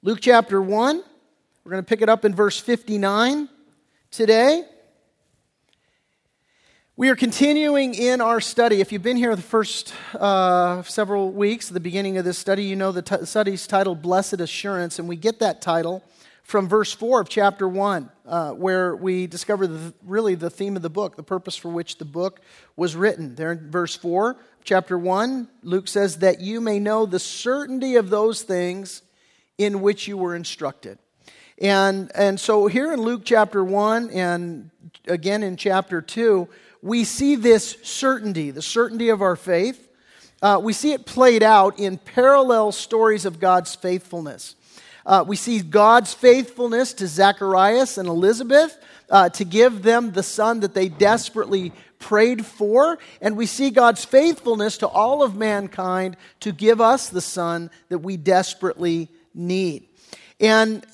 Luke chapter 1, we're going to pick it up in verse 59 today. We are continuing in our study. If you've been here the first uh, several weeks, the beginning of this study, you know the t- study's titled Blessed Assurance, and we get that title from verse 4 of chapter 1, uh, where we discover the, really the theme of the book, the purpose for which the book was written. There in verse 4, chapter 1, Luke says, That you may know the certainty of those things in which you were instructed. And, and so here in Luke chapter 1 and again in chapter 2, we see this certainty, the certainty of our faith. Uh, we see it played out in parallel stories of God's faithfulness. Uh, we see God's faithfulness to Zacharias and Elizabeth uh, to give them the son that they desperately prayed for. And we see God's faithfulness to all of mankind to give us the son that we desperately need. And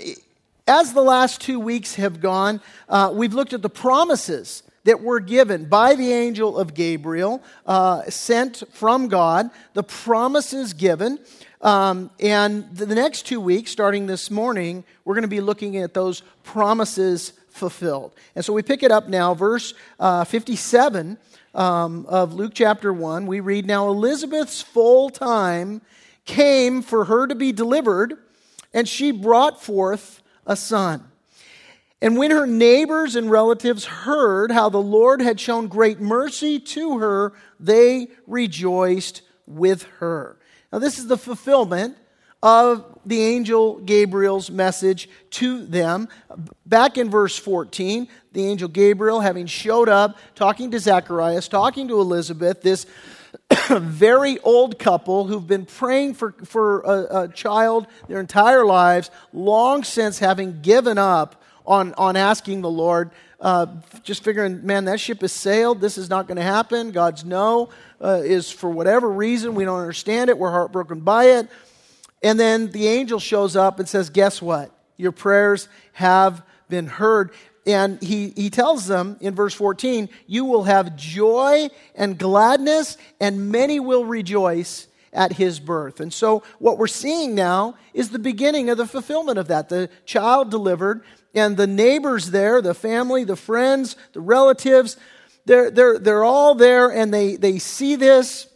as the last two weeks have gone, uh, we've looked at the promises that were given by the angel of Gabriel, uh, sent from God, the promises given. Um, and the next two weeks, starting this morning, we're going to be looking at those promises fulfilled. And so we pick it up now, verse uh, 57 um, of Luke chapter 1. We read Now Elizabeth's full time came for her to be delivered, and she brought forth a son. And when her neighbors and relatives heard how the Lord had shown great mercy to her, they rejoiced with her. Now, this is the fulfillment of the angel Gabriel's message to them. Back in verse 14, the angel Gabriel, having showed up, talking to Zacharias, talking to Elizabeth, this very old couple who've been praying for, for a, a child their entire lives, long since having given up on, on asking the Lord, uh, just figuring, man, that ship has sailed. This is not going to happen. God's no uh, is for whatever reason. We don't understand it. We're heartbroken by it. And then the angel shows up and says, Guess what? Your prayers have been heard. And he, he tells them in verse 14, You will have joy and gladness, and many will rejoice at his birth. And so, what we're seeing now is the beginning of the fulfillment of that. The child delivered, and the neighbors there, the family, the friends, the relatives, they're, they're, they're all there and they, they see this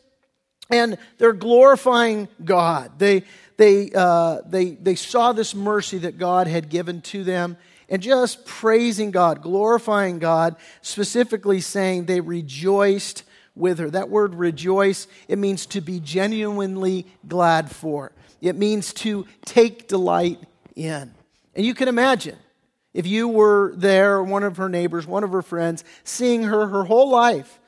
and they're glorifying God. They, they, uh, they, they saw this mercy that God had given to them and just praising God, glorifying God, specifically saying they rejoiced with her. That word rejoice, it means to be genuinely glad for. It means to take delight in. And you can imagine if you were there, one of her neighbors, one of her friends, seeing her her whole life,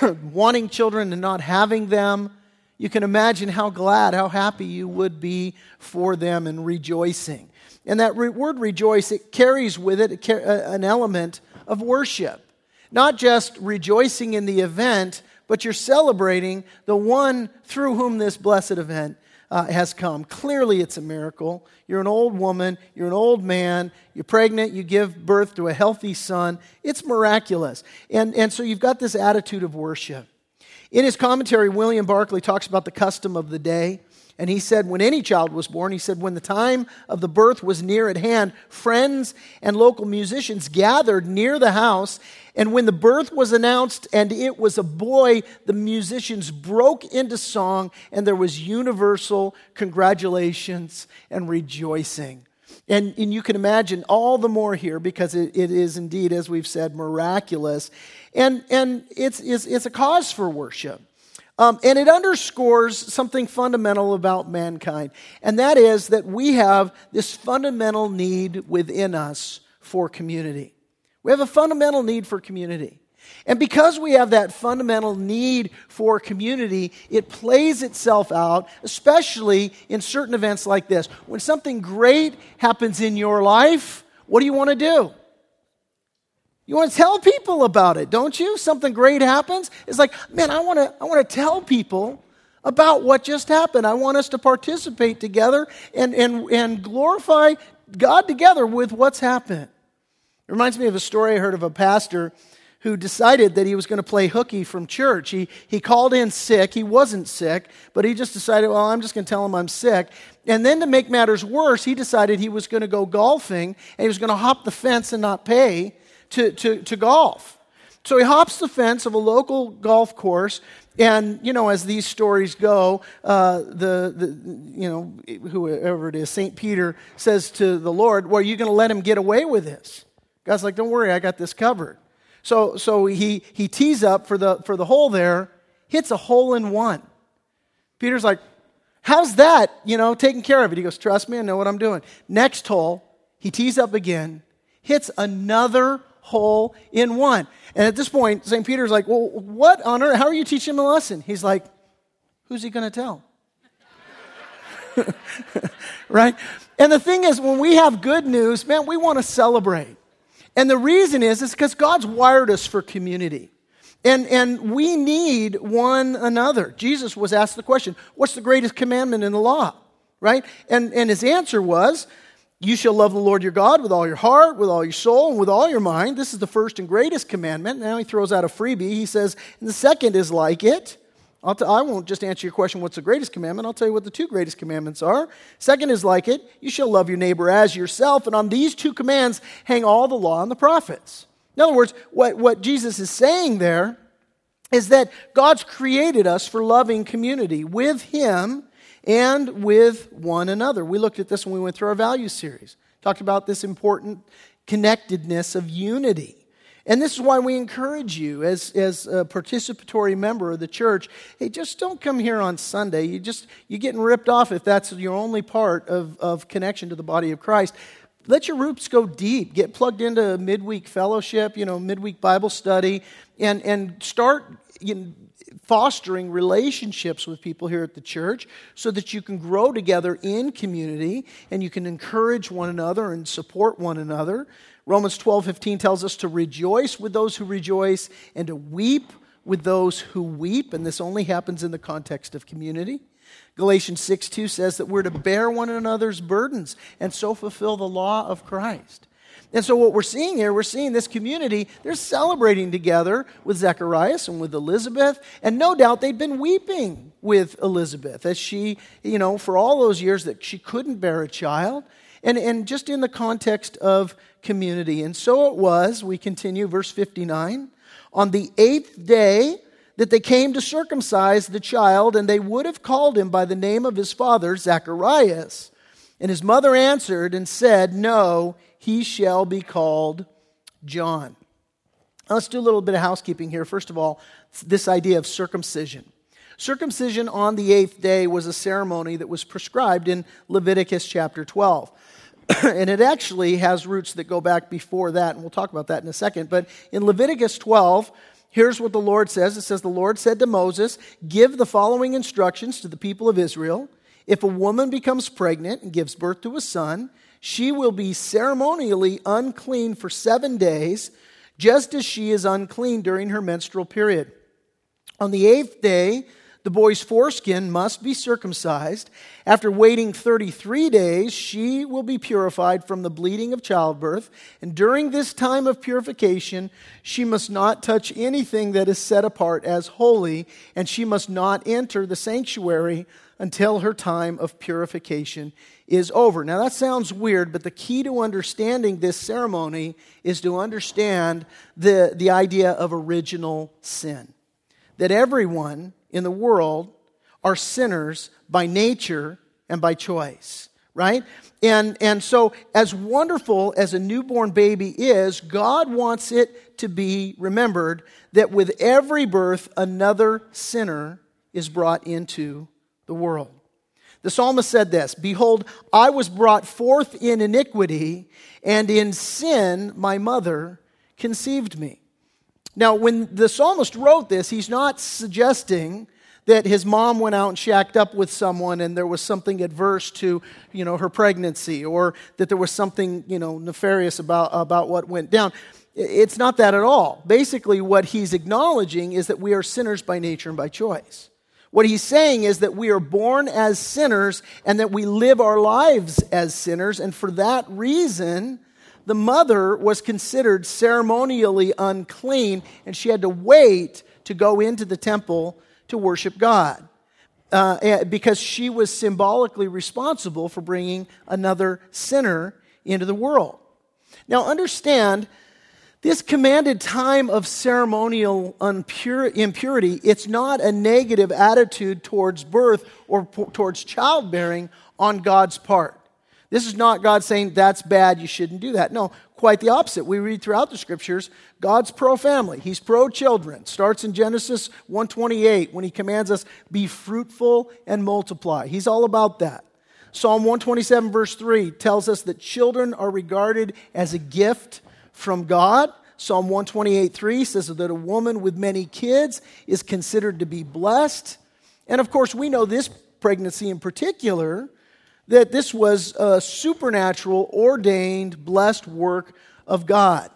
wanting children and not having them, you can imagine how glad, how happy you would be for them and rejoicing. And that word rejoice, it carries with it an element of worship. Not just rejoicing in the event, but you're celebrating the one through whom this blessed event uh, has come. Clearly, it's a miracle. You're an old woman, you're an old man, you're pregnant, you give birth to a healthy son. It's miraculous. And, and so you've got this attitude of worship. In his commentary, William Barclay talks about the custom of the day. And he said, when any child was born, he said, when the time of the birth was near at hand, friends and local musicians gathered near the house. And when the birth was announced and it was a boy, the musicians broke into song and there was universal congratulations and rejoicing. And, and you can imagine all the more here because it, it is indeed, as we've said, miraculous. And, and it's, it's, it's a cause for worship. Um, and it underscores something fundamental about mankind, and that is that we have this fundamental need within us for community. We have a fundamental need for community. And because we have that fundamental need for community, it plays itself out, especially in certain events like this. When something great happens in your life, what do you want to do? You want to tell people about it, don't you? Something great happens. It's like, man, I want to, I want to tell people about what just happened. I want us to participate together and, and, and glorify God together with what's happened. It reminds me of a story I heard of a pastor who decided that he was going to play hooky from church. He, he called in sick. He wasn't sick, but he just decided, well, I'm just going to tell him I'm sick. And then to make matters worse, he decided he was going to go golfing and he was going to hop the fence and not pay to, to, to golf. So he hops the fence of a local golf course and you know, as these stories go, uh, the, the you know whoever it is, Saint Peter says to the Lord, "Well, are you going to let him get away with this?" God's like, "Don't worry, I got this covered." So so he he tees up for the for the hole there, hits a hole in one. Peter's like, "How's that? You know, taking care of it?" He goes, "Trust me, I know what I'm doing." Next hole, he tees up again, hits another hole in one. And at this point, St. Peter's like, Well, what on earth? How are you teaching him a lesson? He's like, Who's he going to tell? right? And the thing is, when we have good news, man, we want to celebrate. And the reason is, is because God's wired us for community. And, and we need one another. Jesus was asked the question, What's the greatest commandment in the law? Right? And, and his answer was, you shall love the Lord your God with all your heart, with all your soul, and with all your mind. This is the first and greatest commandment. Now he throws out a freebie. He says, and the second is like it. I'll t- I won't just answer your question, what's the greatest commandment? I'll tell you what the two greatest commandments are. Second is like it. You shall love your neighbor as yourself. And on these two commands hang all the law and the prophets. In other words, what, what Jesus is saying there is that God's created us for loving community with Him and with one another. We looked at this when we went through our value series, talked about this important connectedness of unity. And this is why we encourage you as, as a participatory member of the church, hey, just don't come here on Sunday. You just, you're getting ripped off if that's your only part of, of connection to the body of Christ. Let your roots go deep. Get plugged into midweek fellowship, you know, midweek Bible study, and, and start you know, fostering relationships with people here at the church so that you can grow together in community and you can encourage one another and support one another. Romans 12 15 tells us to rejoice with those who rejoice and to weep with those who weep, and this only happens in the context of community. Galatians 6 2 says that we're to bear one another's burdens and so fulfill the law of Christ. And so, what we're seeing here, we're seeing this community, they're celebrating together with Zacharias and with Elizabeth. And no doubt they'd been weeping with Elizabeth as she, you know, for all those years that she couldn't bear a child. And, and just in the context of community. And so it was, we continue, verse 59. On the eighth day, that they came to circumcise the child, and they would have called him by the name of his father, Zacharias. And his mother answered and said, No, he shall be called John. Now, let's do a little bit of housekeeping here. First of all, this idea of circumcision. Circumcision on the eighth day was a ceremony that was prescribed in Leviticus chapter 12. and it actually has roots that go back before that, and we'll talk about that in a second. But in Leviticus 12, here's what the Lord says it says, The Lord said to Moses, Give the following instructions to the people of Israel. If a woman becomes pregnant and gives birth to a son, she will be ceremonially unclean for seven days, just as she is unclean during her menstrual period. On the eighth day, the boy's foreskin must be circumcised. After waiting 33 days, she will be purified from the bleeding of childbirth. And during this time of purification, she must not touch anything that is set apart as holy, and she must not enter the sanctuary until her time of purification is over. Now, that sounds weird, but the key to understanding this ceremony is to understand the, the idea of original sin. That everyone in the world are sinners by nature and by choice, right? And, and so, as wonderful as a newborn baby is, God wants it to be remembered that with every birth, another sinner is brought into the world. The psalmist said this Behold, I was brought forth in iniquity, and in sin my mother conceived me. Now, when the psalmist wrote this, he's not suggesting that his mom went out and shacked up with someone and there was something adverse to you know her pregnancy or that there was something you know nefarious about, about what went down it's not that at all basically what he's acknowledging is that we are sinners by nature and by choice what he's saying is that we are born as sinners and that we live our lives as sinners. And for that reason, the mother was considered ceremonially unclean, and she had to wait to go into the temple to worship God. Uh, eh, because she was symbolically responsible for bringing another sinner into the world. Now, understand this commanded time of ceremonial impurity, it's not a negative attitude towards birth or towards childbearing on God's part. This is not God saying that's bad, you shouldn't do that. No, quite the opposite. We read throughout the scriptures, God's pro family. He's pro children. Starts in Genesis 128 when he commands us be fruitful and multiply. He's all about that. Psalm 127 verse 3 tells us that children are regarded as a gift from God. Psalm 128 3 says that a woman with many kids is considered to be blessed. And of course, we know this pregnancy in particular, that this was a supernatural, ordained, blessed work of God.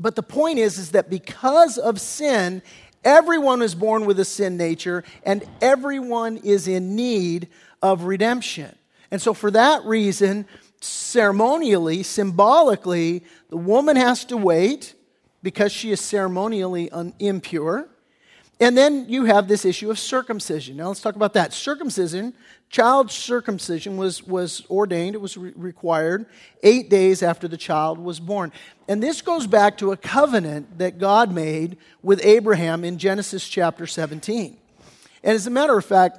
But the point is, is that because of sin, everyone is born with a sin nature and everyone is in need of redemption. And so, for that reason, ceremonially, symbolically, the woman has to wait because she is ceremonially un- impure. And then you have this issue of circumcision. Now let's talk about that. Circumcision, child circumcision was, was ordained, it was re- required eight days after the child was born. And this goes back to a covenant that God made with Abraham in Genesis chapter 17. And as a matter of fact,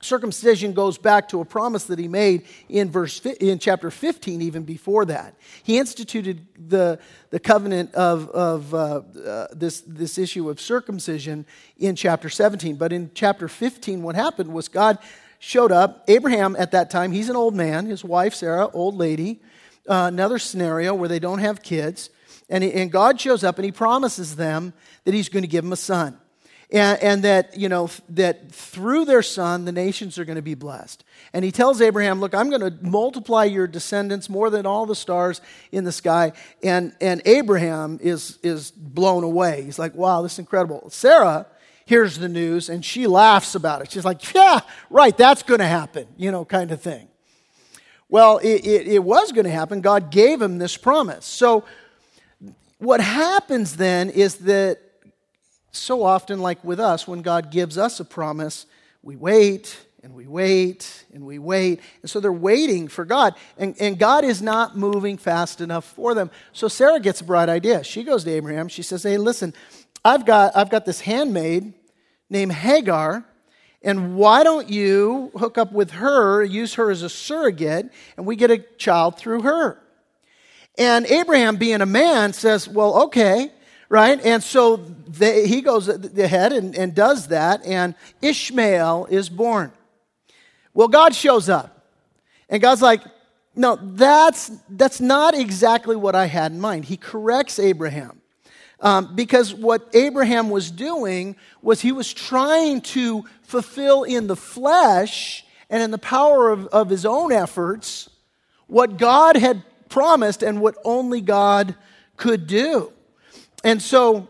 circumcision goes back to a promise that he made in verse in chapter 15 even before that. He instituted the, the covenant of, of uh, uh, this, this issue of circumcision in chapter 17 but in chapter 15 what happened was god showed up abraham at that time he's an old man his wife sarah old lady uh, another scenario where they don't have kids and, he, and god shows up and he promises them that he's going to give them a son and, and, that you know that through their son the nations are going to be blessed. And he tells abraham look i'm going to multiply your descendants more than all the stars in the sky. And and abraham is is blown away. He's like wow this is incredible. Sarah hears the news and she laughs about it. She's like yeah right that's going to happen you know kind of thing. Well it, it, it was going to happen. God gave him this promise. So what happens then is that so often, like with us, when God gives us a promise, we wait and we wait and we wait. And so they're waiting for God. And, and God is not moving fast enough for them. So Sarah gets a bright idea. She goes to Abraham. She says, Hey, listen, I've got, I've got this handmaid named Hagar. And why don't you hook up with her, use her as a surrogate, and we get a child through her? And Abraham, being a man, says, Well, okay right? And so they, he goes ahead and, and does that, and Ishmael is born. Well, God shows up, and God's like, no, that's, that's not exactly what I had in mind. He corrects Abraham. Um, because what Abraham was doing was he was trying to fulfill in the flesh and in the power of, of his own efforts what God had promised and what only God could do. And so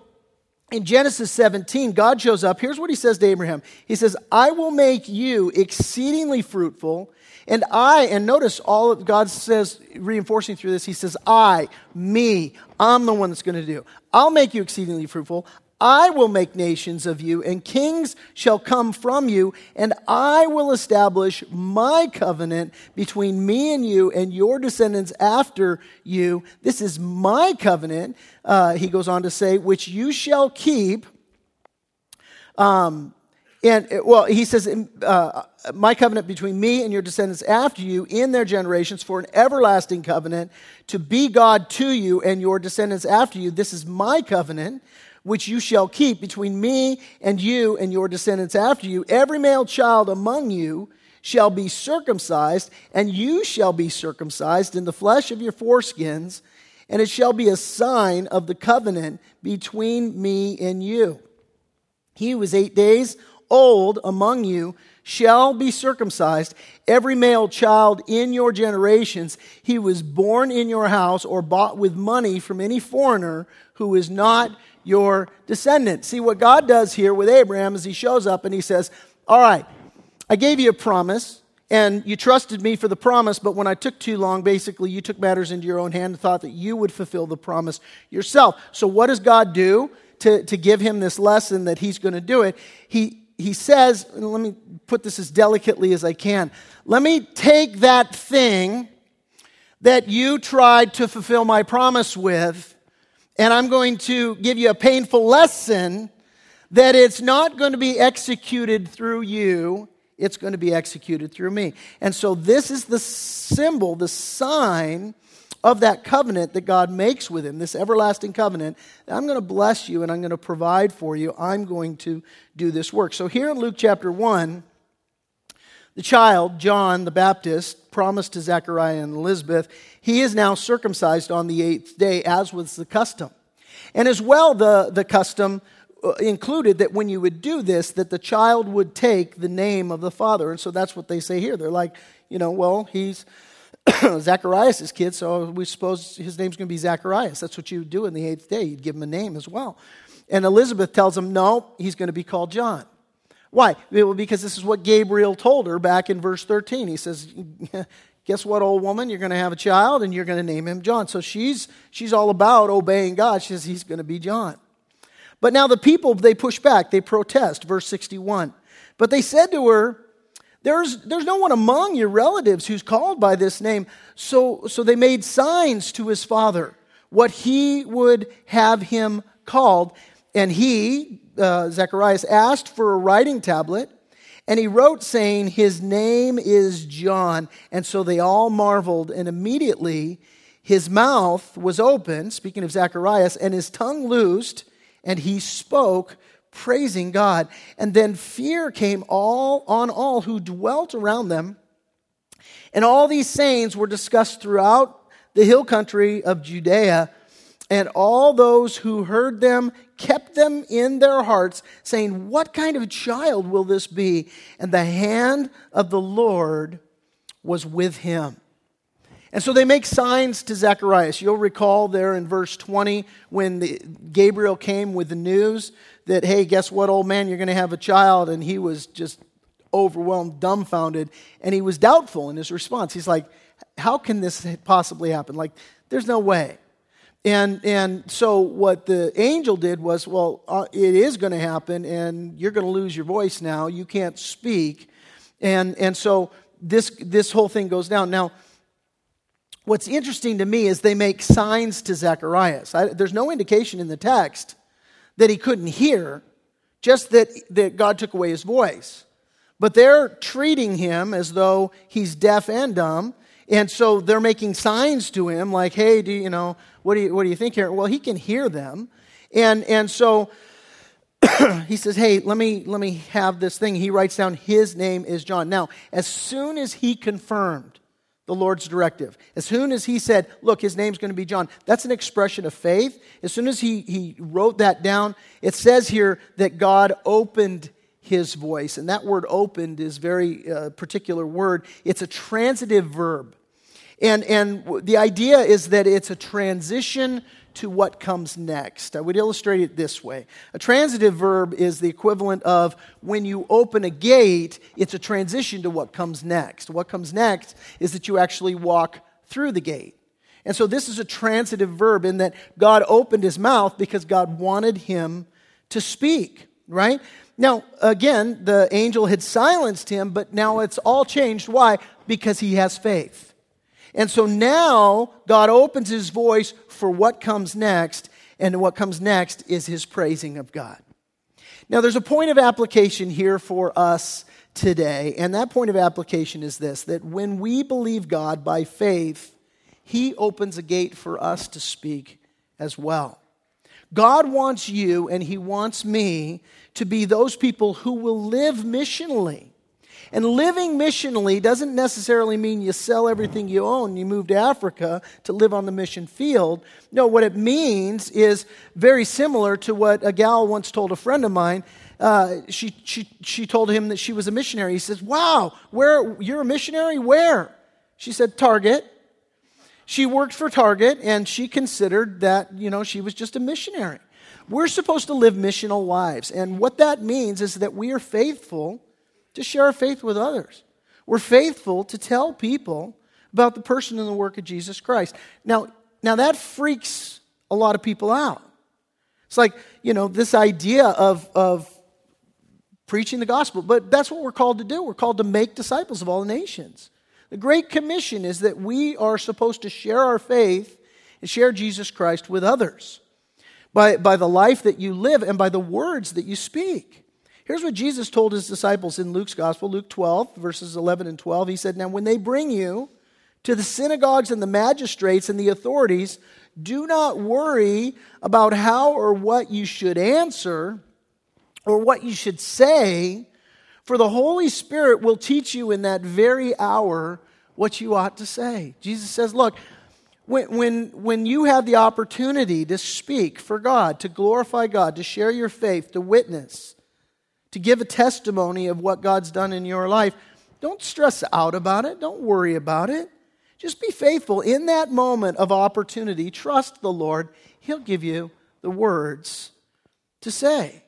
in Genesis 17, God shows up. Here's what he says to Abraham He says, I will make you exceedingly fruitful. And I, and notice all of God says, reinforcing through this, he says, I, me, I'm the one that's going to do. I'll make you exceedingly fruitful. I will make nations of you, and kings shall come from you, and I will establish my covenant between me and you and your descendants after you. This is my covenant, uh, he goes on to say, which you shall keep. Um, and well, he says, uh, My covenant between me and your descendants after you in their generations for an everlasting covenant to be God to you and your descendants after you. This is my covenant which you shall keep between me and you and your descendants after you. Every male child among you shall be circumcised, and you shall be circumcised in the flesh of your foreskins, and it shall be a sign of the covenant between me and you. He who is eight days old among you shall be circumcised. Every male child in your generations, he was born in your house or bought with money from any foreigner who is not your descendant. See, what God does here with Abraham is he shows up and he says, All right, I gave you a promise. and you trusted me for the promise, but when I took too long, basically, you took matters into your own hand and thought that you would fulfill the promise yourself. So, what does God do to, to give him this lesson that he's going to do it? He, he says, let me put this as delicately as I can let me take that thing that you tried to fulfill my promise with, and I'm going to give you a painful lesson that it's not going to be executed through you it's going to be executed through me. And so, this is the symbol, the sign of that covenant that God makes with him, this everlasting covenant. I'm going to bless you and I'm going to provide for you. I'm going to do this work. So, here in Luke chapter 1, the child, John the Baptist, promised to Zechariah and Elizabeth, he is now circumcised on the eighth day, as was the custom. And as well, the, the custom uh, included that when you would do this, that the child would take the name of the father. And so that's what they say here. They're like, you know, well, he's Zacharias' kid, so we suppose his name's going to be Zacharias. That's what you would do in the eighth day. You'd give him a name as well. And Elizabeth tells him, no, he's going to be called John. Why? Because this is what Gabriel told her back in verse 13. He says, Guess what, old woman? You're going to have a child and you're going to name him John. So she's, she's all about obeying God. She says, He's going to be John. But now the people, they push back, they protest, verse 61. But they said to her, there's, there's no one among your relatives who's called by this name. So, so they made signs to his father, what he would have him called. And he, uh, Zacharias, asked for a writing tablet. And he wrote, saying, His name is John. And so they all marveled. And immediately his mouth was open, speaking of Zacharias, and his tongue loosed and he spoke praising God. And then fear came all on all who dwelt around them. And all these sayings were discussed throughout the hill country of Judea. And all those who heard them kept them in their hearts, saying, What kind of child will this be? And the hand of the Lord was with him. And so they make signs to Zacharias. You'll recall there in verse 20 when the, Gabriel came with the news that, hey, guess what, old man, you're going to have a child. And he was just overwhelmed, dumbfounded, and he was doubtful in his response. He's like, how can this possibly happen? Like, there's no way. And, and so what the angel did was, well, uh, it is going to happen, and you're going to lose your voice now. You can't speak. And, and so this, this whole thing goes down. Now, what's interesting to me is they make signs to Zacharias. I, there's no indication in the text that he couldn't hear, just that, that God took away his voice. But they're treating him as though he's deaf and dumb. And so they're making signs to him like, hey, do you, you know, what do you, what do you think here? Well, he can hear them. And, and so he says, hey, let me, let me have this thing. He writes down, his name is John. Now, as soon as he confirmed the Lord's directive. As soon as he said, Look, his name's going to be John, that's an expression of faith. As soon as he, he wrote that down, it says here that God opened his voice. And that word opened is very uh, particular word. It's a transitive verb. And, and the idea is that it's a transition to what comes next. I would illustrate it this way a transitive verb is the equivalent of when you open a gate, it's a transition to what comes next. What comes next is that you actually walk through the gate. And so this is a transitive verb in that God opened his mouth because God wanted him to speak, right? Now, again, the angel had silenced him, but now it's all changed. Why? Because he has faith. And so now God opens his voice for what comes next, and what comes next is his praising of God. Now, there's a point of application here for us today, and that point of application is this that when we believe God by faith, he opens a gate for us to speak as well. God wants you and he wants me to be those people who will live missionally and living missionally doesn't necessarily mean you sell everything you own you move to Africa to live on the mission field. No, what it means is very similar to what a gal once told a friend of mine. Uh, she, she, she told him that she was a missionary. He says, Wow, where, you're a missionary? Where? She said, Target. She worked for Target and she considered that, you know, she was just a missionary. We're supposed to live missional lives. And what that means is that we are faithful to share our faith with others. We're faithful to tell people about the person and the work of Jesus Christ. Now, now that freaks a lot of people out. It's like, you know, this idea of, of preaching the gospel, but that's what we're called to do. We're called to make disciples of all nations. The Great Commission is that we are supposed to share our faith and share Jesus Christ with others by, by the life that you live and by the words that you speak. Here's what Jesus told his disciples in Luke's Gospel, Luke 12, verses 11 and 12. He said, Now, when they bring you to the synagogues and the magistrates and the authorities, do not worry about how or what you should answer or what you should say, for the Holy Spirit will teach you in that very hour what you ought to say. Jesus says, Look, when, when, when you have the opportunity to speak for God, to glorify God, to share your faith, to witness, to give a testimony of what God's done in your life, don't stress out about it. Don't worry about it. Just be faithful in that moment of opportunity. Trust the Lord. He'll give you the words to say.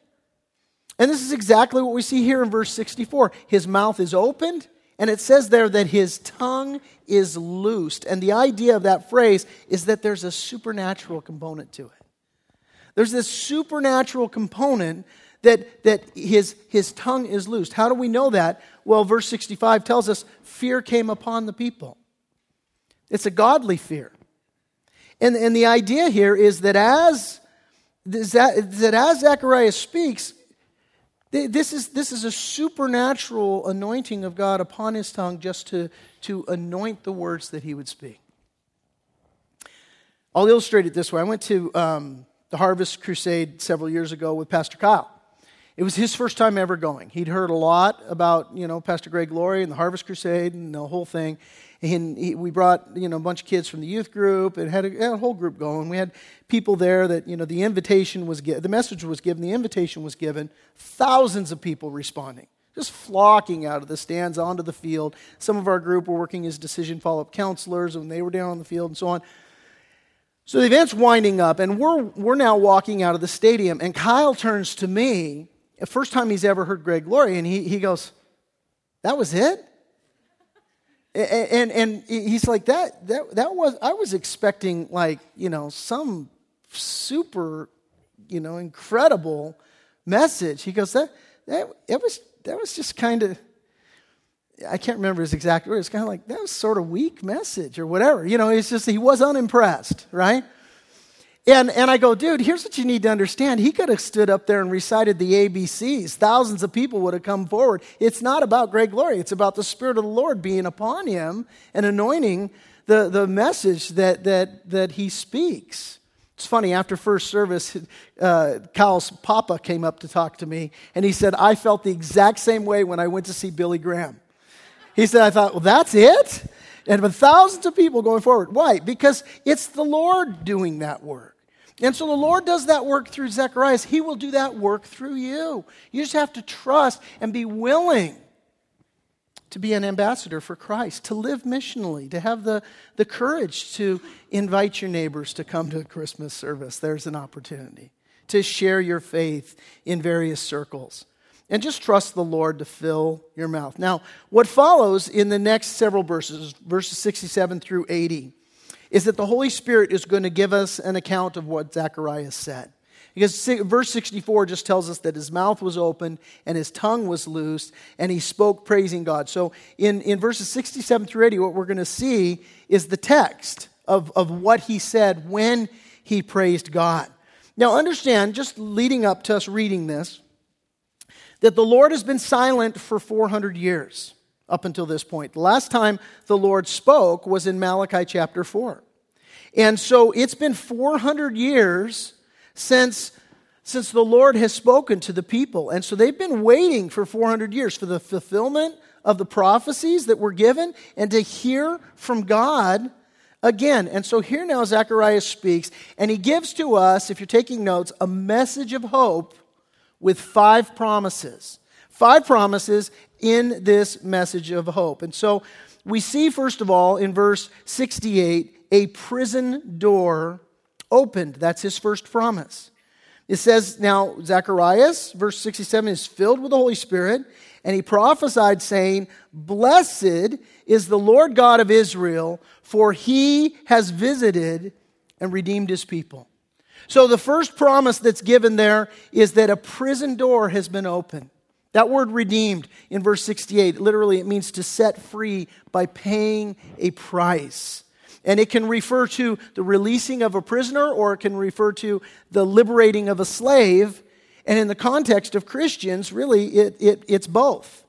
And this is exactly what we see here in verse 64. His mouth is opened, and it says there that his tongue is loosed. And the idea of that phrase is that there's a supernatural component to it. There's this supernatural component that, that his, his tongue is loosed. How do we know that? Well, verse 65 tells us fear came upon the people. It's a godly fear. And, and the idea here is that as, that as Zechariah speaks, this is, this is a supernatural anointing of God upon his tongue just to, to anoint the words that he would speak. I'll illustrate it this way. I went to um, the Harvest Crusade several years ago with Pastor Kyle. It was his first time ever going. He'd heard a lot about, you know, Pastor Greg Laurie and the Harvest Crusade and the whole thing. And he, we brought, you know, a bunch of kids from the youth group and had a, had a, whole group going. We had people there that, you know, the invitation was given, the message was given, the invitation was given. Thousands of people responding, just flocking out of the stands onto the field. Some of our group were working as decision follow up counselors and they were down on the field and so on. So the event's winding up, and we're, we're now walking out of the stadium, and Kyle turns to me first time he's ever heard Greg Laurie, and he, he goes, That was it? And, and, and he's like, that, that, that was, I was expecting like, you know, some super, you know, incredible message. He goes, that, that, it was, that was just kind of, I can't remember his exact words. It's kind of like, that was sort of weak message or whatever. You know, it's just, he was unimpressed, right? And, and I go, dude, here's what you need to understand. He could have stood up there and recited the ABCs. Thousands of people would have come forward. It's not about great glory, it's about the Spirit of the Lord being upon him and anointing the, the message that, that, that he speaks. It's funny, after first service, uh, Kyle's papa came up to talk to me, and he said, I felt the exact same way when I went to see Billy Graham. He said, I thought, well, that's it? And with thousands of people going forward. Why? Because it's the Lord doing that work. And so the Lord does that work through Zechariah. He will do that work through you. You just have to trust and be willing to be an ambassador for Christ, to live missionally, to have the, the courage to invite your neighbors to come to a Christmas service. There's an opportunity to share your faith in various circles. And just trust the Lord to fill your mouth. Now, what follows in the next several verses, verses 67 through 80, is that the Holy Spirit is going to give us an account of what Zechariah said. Because verse 64 just tells us that his mouth was open and his tongue was loosed and he spoke praising God. So in, in verses 67 through 80, what we're going to see is the text of, of what he said when he praised God. Now, understand, just leading up to us reading this, that the Lord has been silent for 400 years up until this point. The last time the Lord spoke was in Malachi chapter 4. And so it's been 400 years since, since the Lord has spoken to the people. And so they've been waiting for 400 years for the fulfillment of the prophecies that were given and to hear from God again. And so here now Zechariah speaks, and he gives to us, if you're taking notes, a message of hope with five promises. Five promises in this message of hope. And so we see, first of all, in verse 68, a prison door opened. That's his first promise. It says, now, Zacharias, verse 67, is filled with the Holy Spirit, And he prophesied, saying, Blessed is the Lord God of Israel, for he has visited and redeemed his people. So the first promise that's given there is that a prison door has been opened. That word redeemed in verse 68, literally, it means to set free by paying a price. And it can refer to the releasing of a prisoner or it can refer to the liberating of a slave. And in the context of Christians, really, it, it, it's both.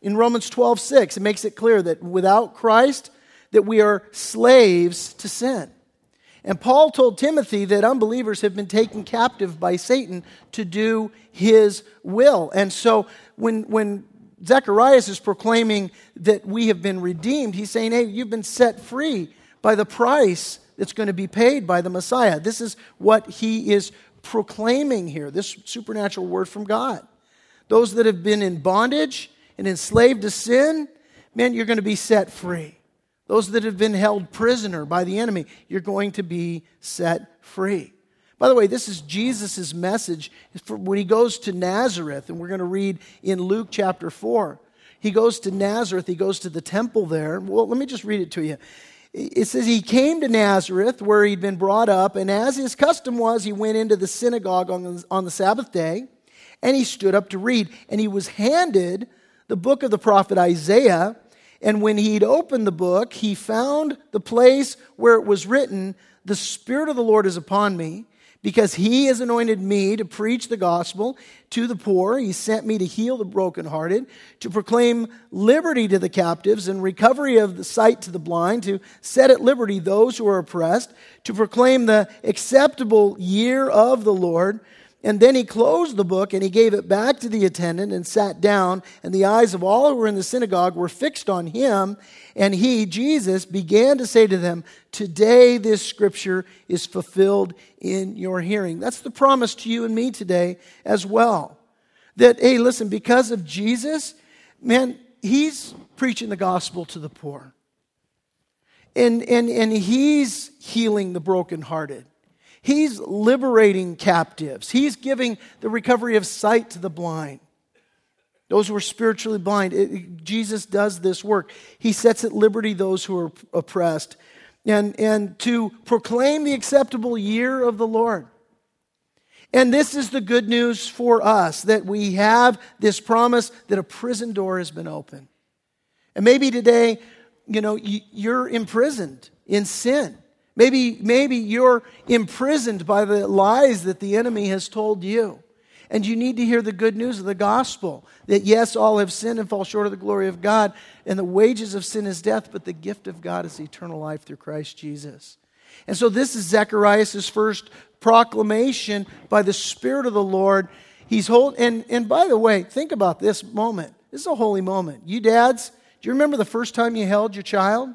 In Romans 12, 6, it makes it clear that without Christ, that we are slaves to sin. And Paul told Timothy that unbelievers have been taken captive by Satan to do his will. And so when, when Zacharias is proclaiming that we have been redeemed, he's saying, hey, you've been set free by the price that's going to be paid by the Messiah. This is what he is proclaiming here, this supernatural word from God. Those that have been in bondage and enslaved to sin, man, you're going to be set free. Those that have been held prisoner by the enemy, you're going to be set free. By the way, this is Jesus' message when he goes to Nazareth, and we're going to read in Luke chapter 4. He goes to Nazareth, he goes to the temple there. Well, let me just read it to you. It says, He came to Nazareth where he'd been brought up, and as his custom was, he went into the synagogue on the, on the Sabbath day, and he stood up to read. And he was handed the book of the prophet Isaiah. And when he'd opened the book, he found the place where it was written, The Spirit of the Lord is upon me, because he has anointed me to preach the gospel to the poor. He sent me to heal the brokenhearted, to proclaim liberty to the captives and recovery of the sight to the blind, to set at liberty those who are oppressed, to proclaim the acceptable year of the Lord. And then he closed the book and he gave it back to the attendant and sat down. And the eyes of all who were in the synagogue were fixed on him. And he, Jesus, began to say to them, Today this scripture is fulfilled in your hearing. That's the promise to you and me today as well. That, hey, listen, because of Jesus, man, he's preaching the gospel to the poor. And, and, and he's healing the brokenhearted. He's liberating captives. He's giving the recovery of sight to the blind. Those who are spiritually blind. It, Jesus does this work. He sets at liberty those who are oppressed. And, and to proclaim the acceptable year of the Lord. And this is the good news for us that we have this promise that a prison door has been opened. And maybe today, you know, you're imprisoned in sin. Maybe, maybe you're imprisoned by the lies that the enemy has told you. And you need to hear the good news of the gospel that yes, all have sinned and fall short of the glory of God, and the wages of sin is death, but the gift of God is eternal life through Christ Jesus. And so this is Zacharias' first proclamation by the Spirit of the Lord. He's hold and, and by the way, think about this moment. This is a holy moment. You dads, do you remember the first time you held your child?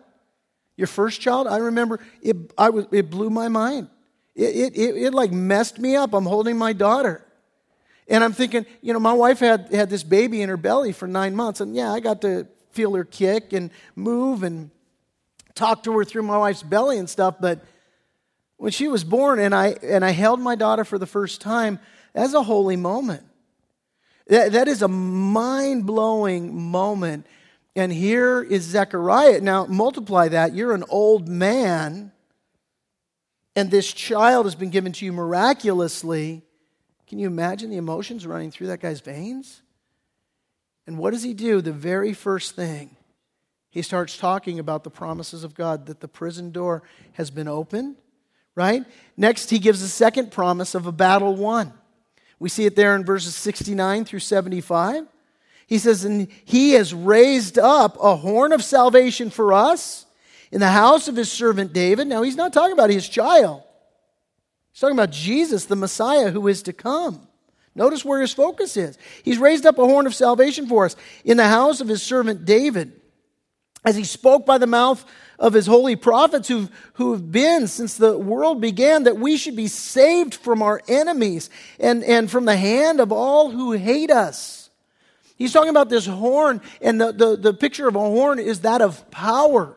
Your first child, I remember it, I was, it blew my mind. It, it, it, it like messed me up. I'm holding my daughter. And I'm thinking, you know, my wife had, had this baby in her belly for nine months. And yeah, I got to feel her kick and move and talk to her through my wife's belly and stuff. But when she was born and I, and I held my daughter for the first time, that's a holy moment. That, that is a mind blowing moment and here is Zechariah. Now, multiply that. You're an old man, and this child has been given to you miraculously. Can you imagine the emotions running through that guy's veins? And what does he do? The very first thing, he starts talking about the promises of God that the prison door has been opened, right? Next, he gives a second promise of a battle won. We see it there in verses 69 through 75. He says, and he has raised up a horn of salvation for us in the house of his servant David. Now, he's not talking about his child, he's talking about Jesus, the Messiah who is to come. Notice where his focus is. He's raised up a horn of salvation for us in the house of his servant David. As he spoke by the mouth of his holy prophets who've, who have been since the world began, that we should be saved from our enemies and, and from the hand of all who hate us. He's talking about this horn, and the, the, the picture of a horn is that of power.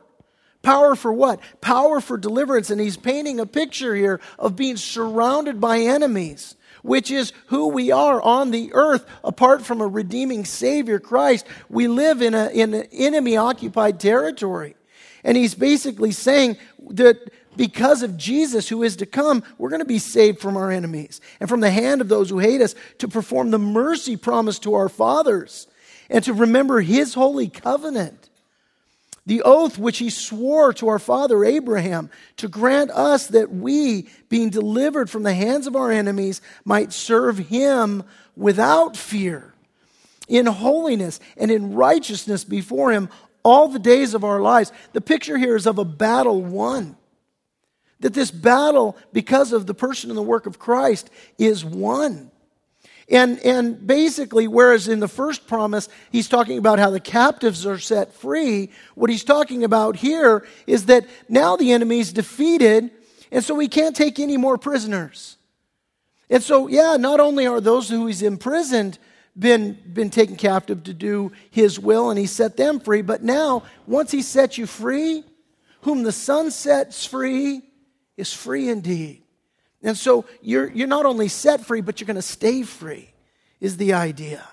Power for what? Power for deliverance. And he's painting a picture here of being surrounded by enemies. which is who we are on the earth apart from a redeeming Savior, Christ. We live in, a, in an enemy occupied territory. And he's basically saying that because of Jesus who is to come, we're going to be saved from our enemies and from the hand of those who hate us to perform the mercy promised to our fathers and to remember his holy covenant. The oath which he swore to our father Abraham to grant us that we, being delivered from the hands of our enemies, might serve him without fear, in holiness and in righteousness before him all the days of our lives. The picture here is of a battle won. That this battle, because of the person and the work of Christ, is won. And, and basically, whereas in the first promise, he's talking about how the captives are set free, what he's talking about here is that now the enemy's defeated, and so he can't take any more prisoners. And so, yeah, not only are those who he's imprisoned been, been taken captive to do his will and he set them free. But now, once he sets you free, whom the Son sets free is free indeed. And so you're, you're not only set free, but you're going to stay free, is the idea.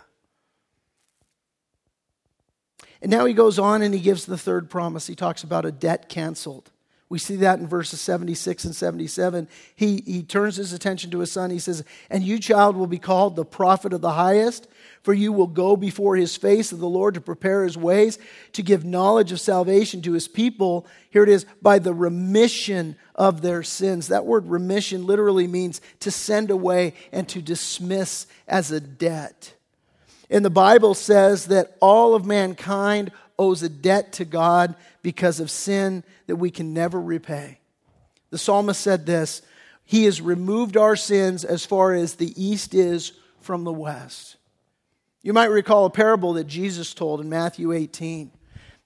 And now he goes on and he gives the third promise. He talks about a debt canceled. We see that in verses 76 and 77. He, he turns his attention to his son. He says, And you, child, will be called the prophet of the highest, for you will go before his face of the Lord to prepare his ways, to give knowledge of salvation to his people. Here it is, by the remission of their sins. That word remission literally means to send away and to dismiss as a debt. And the Bible says that all of mankind owes a debt to God because of sin that we can never repay. The psalmist said this He has removed our sins as far as the east is from the west. You might recall a parable that Jesus told in Matthew 18.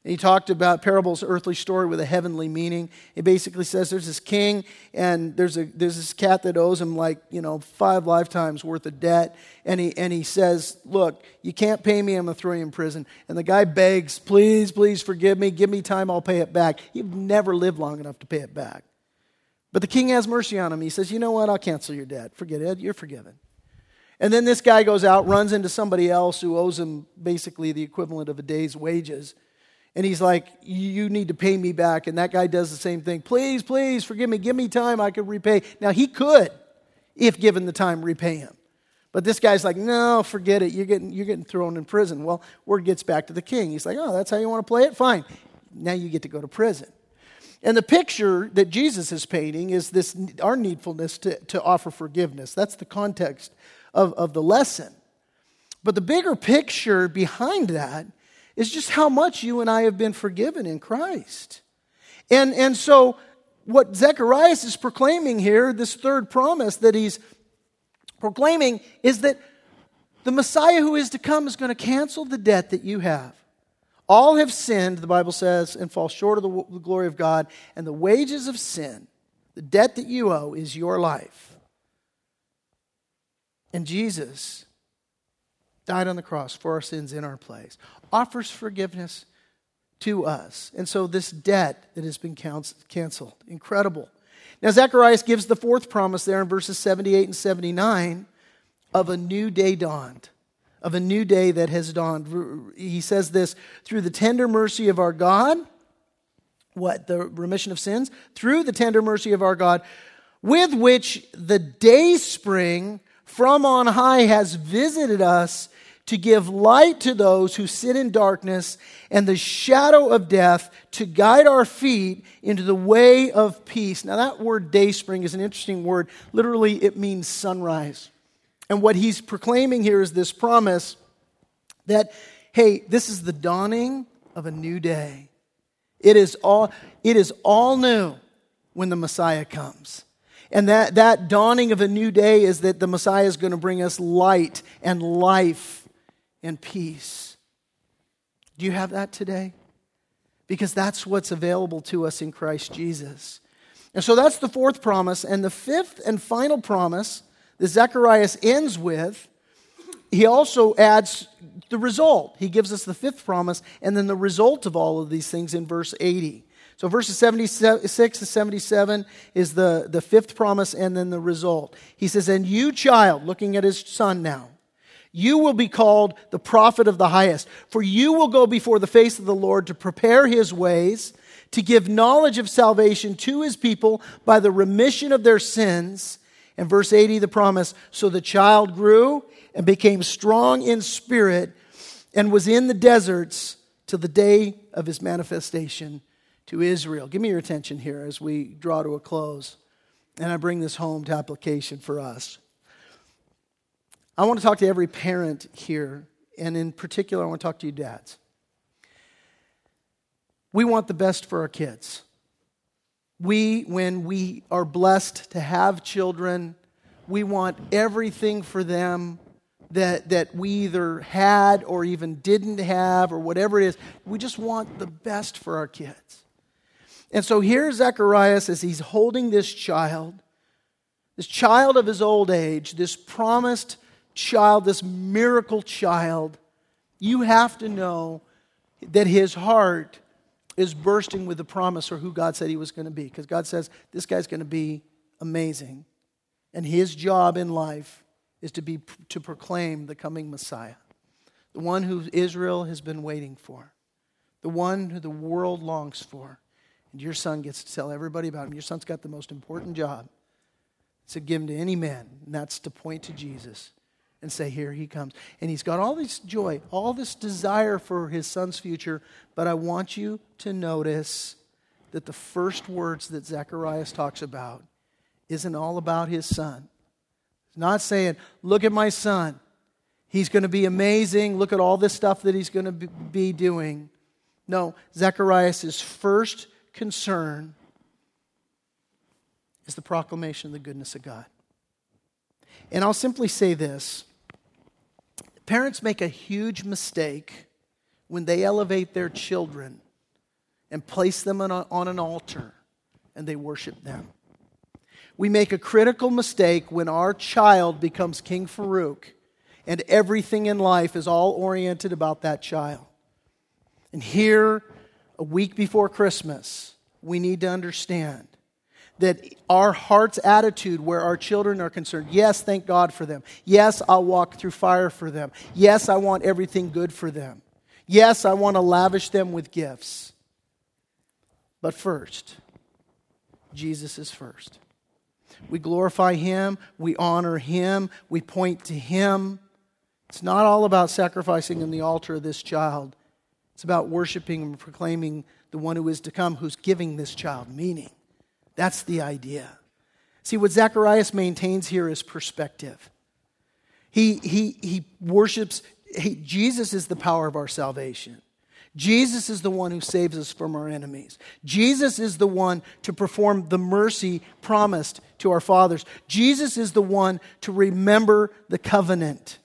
He talked about parable's earthly story with a heavenly meaning. It basically says there's this king and there's, a, there's this cat that owes him like, you know, five lifetimes worth of debt. And he, and he says, Look, you can't pay me, I'm going to throw you in prison. And the guy begs, Please, please forgive me, give me time, I'll pay it back. You've never lived long enough to pay it back. But the king has mercy on him. He says, You know what? I'll cancel your debt. Forget it. You're forgiven. And then this guy goes out, runs into somebody else who owes him basically the equivalent of a day's wages and he's like, You need to pay me back. And that guy does the same thing. Please, please, forgive me. Give me time. I could repay. Now, he could, if given the time, repay him. But this guy's like, No, forget it. You're getting, you're getting thrown in prison. Well, word gets back to the king. He's like, Oh, that's how you want to play it? Fine. Now you get to go to prison. And the picture that Jesus is painting is this our needfulness to, to offer forgiveness. That's the context of, of the lesson. But the bigger picture behind that is just how much you and I have been forgiven in Christ. And, and so, what Zechariah is proclaiming here, this third promise that he's proclaiming, is that the Messiah who is to come is going to cancel the debt that you have. All have sinned, the Bible says, and fall short of the glory of God, and the wages of sin, the debt that you owe, is your life. And Jesus died on the cross for our sins in our place, offers forgiveness to us. And so, this debt that has been canceled, incredible. Now, Zacharias gives the fourth promise there in verses 78 and 79 of a new day dawned, of a new day that has dawned. He says this through the tender mercy of our God, what? The remission of sins? Through the tender mercy of our God, with which the day spring from on high has visited us to give light to those who sit in darkness and the shadow of death, to guide our feet into the way of peace. Now, that word day spring is an interesting word. Literally, it means sunrise. And what he's proclaiming here is this promise that, hey, this is the dawning of a new day. It is all, it is all new when the Messiah comes. And that, that dawning of a new day is that the Messiah is going to bring us light and life and peace. Do you have that today? Because that's what's available to us in Christ Jesus. And so that's the fourth promise. And the fifth and final promise that Zechariah ends with, he also adds the result. He gives us the fifth promise and then the result of all of these things in verse 80. So verses 76 to 77 is the, the fifth promise and then the result. He says, And you, child, looking at his son now, you will be called the prophet of the highest, for you will go before the face of the Lord to prepare his ways, to give knowledge of salvation to his people by the remission of their sins. And verse 80, the promise, so the child grew and became strong in spirit and was in the deserts till the day of his manifestation to Israel. Give me your attention here as we draw to a close. And I bring this home to application for us. I want to talk to every parent here, and in particular, I want to talk to you dads. We want the best for our kids. We, when we are blessed to have children, we want everything for them that, that we either had or even didn't have or whatever it is. We just want the best for our kids. And so here Zacharias as he's holding this child, this child of his old age, this promised child, this miracle child, you have to know that his heart is bursting with the promise or who God said he was going to be. Because God says, this guy's going to be amazing. And his job in life is to be to proclaim the coming Messiah, the one who Israel has been waiting for, the one who the world longs for. And your son gets to tell everybody about him. Your son's got the most important job. It's to give him to any man, and that's to point to Jesus and say, Here he comes. And he's got all this joy, all this desire for his son's future. But I want you to notice that the first words that Zacharias talks about isn't all about his son. He's not saying, Look at my son. He's going to be amazing. Look at all this stuff that he's going to be doing. No, Zacharias' first concern is the proclamation of the goodness of God. And I'll simply say this Parents make a huge mistake when they elevate their children and place them on, a, on an altar and they worship them. We make a critical mistake when our child becomes King Farouk and everything in life is all oriented about that child. And here, a week before Christmas, we need to understand that our heart's attitude where our children are concerned yes, thank God for them. Yes, I'll walk through fire for them. Yes, I want everything good for them. Yes, I want to lavish them with gifts. But first, Jesus is first. We glorify Him, we honor Him, we point to Him. It's not all about sacrificing on the altar of this child, it's about worshiping and proclaiming the one who is to come, who's giving this child meaning. That's the idea. See, what Zacharias maintains here is perspective. He, he, he worships, he, Jesus is the power of our salvation. Jesus is the one who saves us from our enemies. Jesus is the one to perform the mercy promised to our fathers. Jesus is the one to remember the covenant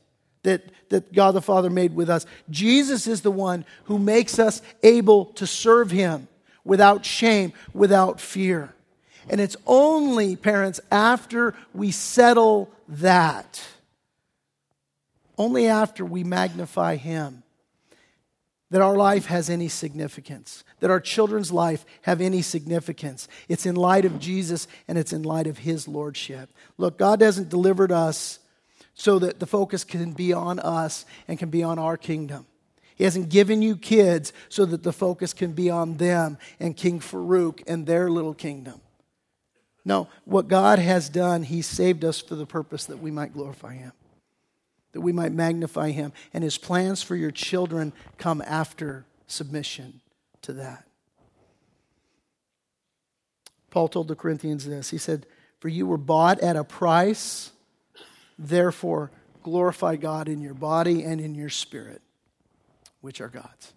that, that God the Father made with us. Jesus is the one who makes us able to serve Him without shame, without fear. And it's only, parents, after we settle that, only after we magnify Him, that our life has any significance, that our children's life have any significance. It's in light of Jesus and it's in light of His Lordship. Look, God hasn't delivered us so that the focus can be on us and can be on our kingdom. He hasn't given you kids so that the focus can be on them and King Farouk and their little kingdom. No, what God has done, He saved us for the purpose that we might glorify Him, that we might magnify Him. And His plans for your children come after submission to that. Paul told the Corinthians this He said, For you were bought at a price, therefore glorify God in your body and in your spirit, which are God's.